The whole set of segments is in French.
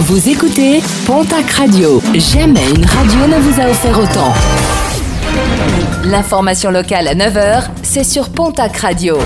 Vous écoutez Pontac Radio. Jamais une radio ne vous a offert autant. L'information locale à 9h, c'est sur Pontac Radio.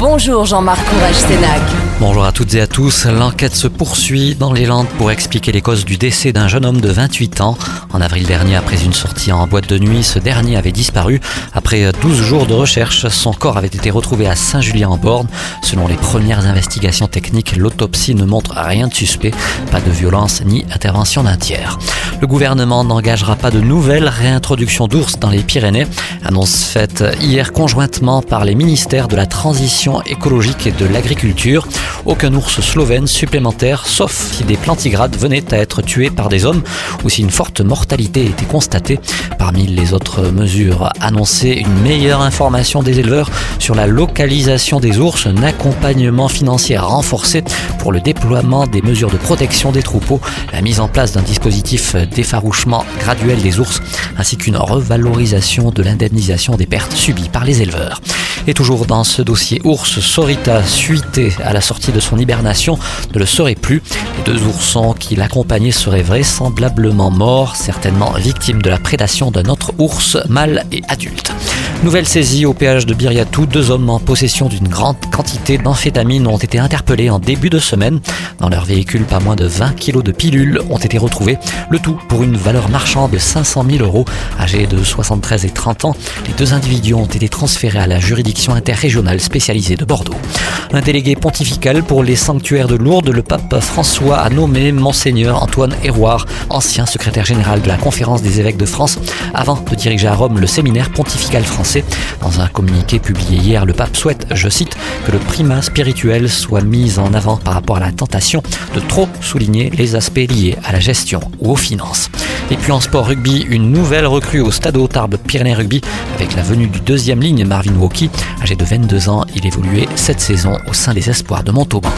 Bonjour Jean-Marc Courage Sénac. Bonjour à toutes et à tous. L'enquête se poursuit dans les Landes pour expliquer les causes du décès d'un jeune homme de 28 ans. En avril dernier, après une sortie en boîte de nuit, ce dernier avait disparu. Après 12 jours de recherche, son corps avait été retrouvé à Saint-Julien-en-Borne. Selon les premières investigations techniques, l'autopsie ne montre rien de suspect, pas de violence ni intervention d'un tiers. Le gouvernement n'engagera pas de nouvelles réintroductions d'ours dans les Pyrénées. Annonce faite hier conjointement par les ministères de la Transition écologique et de l'Agriculture. Aucun ours slovène supplémentaire, sauf si des plantigrades venaient à être tués par des hommes ou si une forte mortalité était constatée. Parmi les autres mesures annoncées, une meilleure information des éleveurs sur la localisation des ours, un accompagnement financier renforcé pour le déploiement des mesures de protection des troupeaux, la mise en place d'un dispositif d'effarouchement graduel des ours, ainsi qu'une revalorisation de l'indemnisation des pertes subies par les éleveurs. Et toujours dans ce dossier ours, Sorita, suité à la sortie de son hibernation, ne le serait plus. Les deux oursons qui l'accompagnaient seraient vraisemblablement morts, certainement victimes de la prédation d'un autre ours, mâle et adulte. Nouvelle saisie au péage de Biriatou, deux hommes en possession d'une grande quantité d'amphétamines ont été interpellés en début de semaine. Dans leur véhicule, pas moins de 20 kilos de pilules ont été retrouvés, le tout pour une valeur marchande de 500 000 euros. Âgés de 73 et 30 ans, les deux individus ont été transférés à la juridiction interrégionale spécialisée de Bordeaux. Un délégué pontifical pour les sanctuaires de Lourdes, le pape François a nommé Monseigneur Antoine Héroard, ancien secrétaire général de la Conférence des évêques de France, avant de diriger à Rome le séminaire pontifical français. Dans un communiqué publié hier, le pape souhaite, je cite, que le primat spirituel soit mis en avant par rapport à la tentation de trop souligner les aspects liés à la gestion ou aux finances. Et puis en sport rugby, une nouvelle recrue au Stade Tarbes Pyrénées Rugby avec la venue du deuxième ligne Marvin Woki. Âgé de 22 ans, il évoluait cette saison au sein des espoirs de Montauban.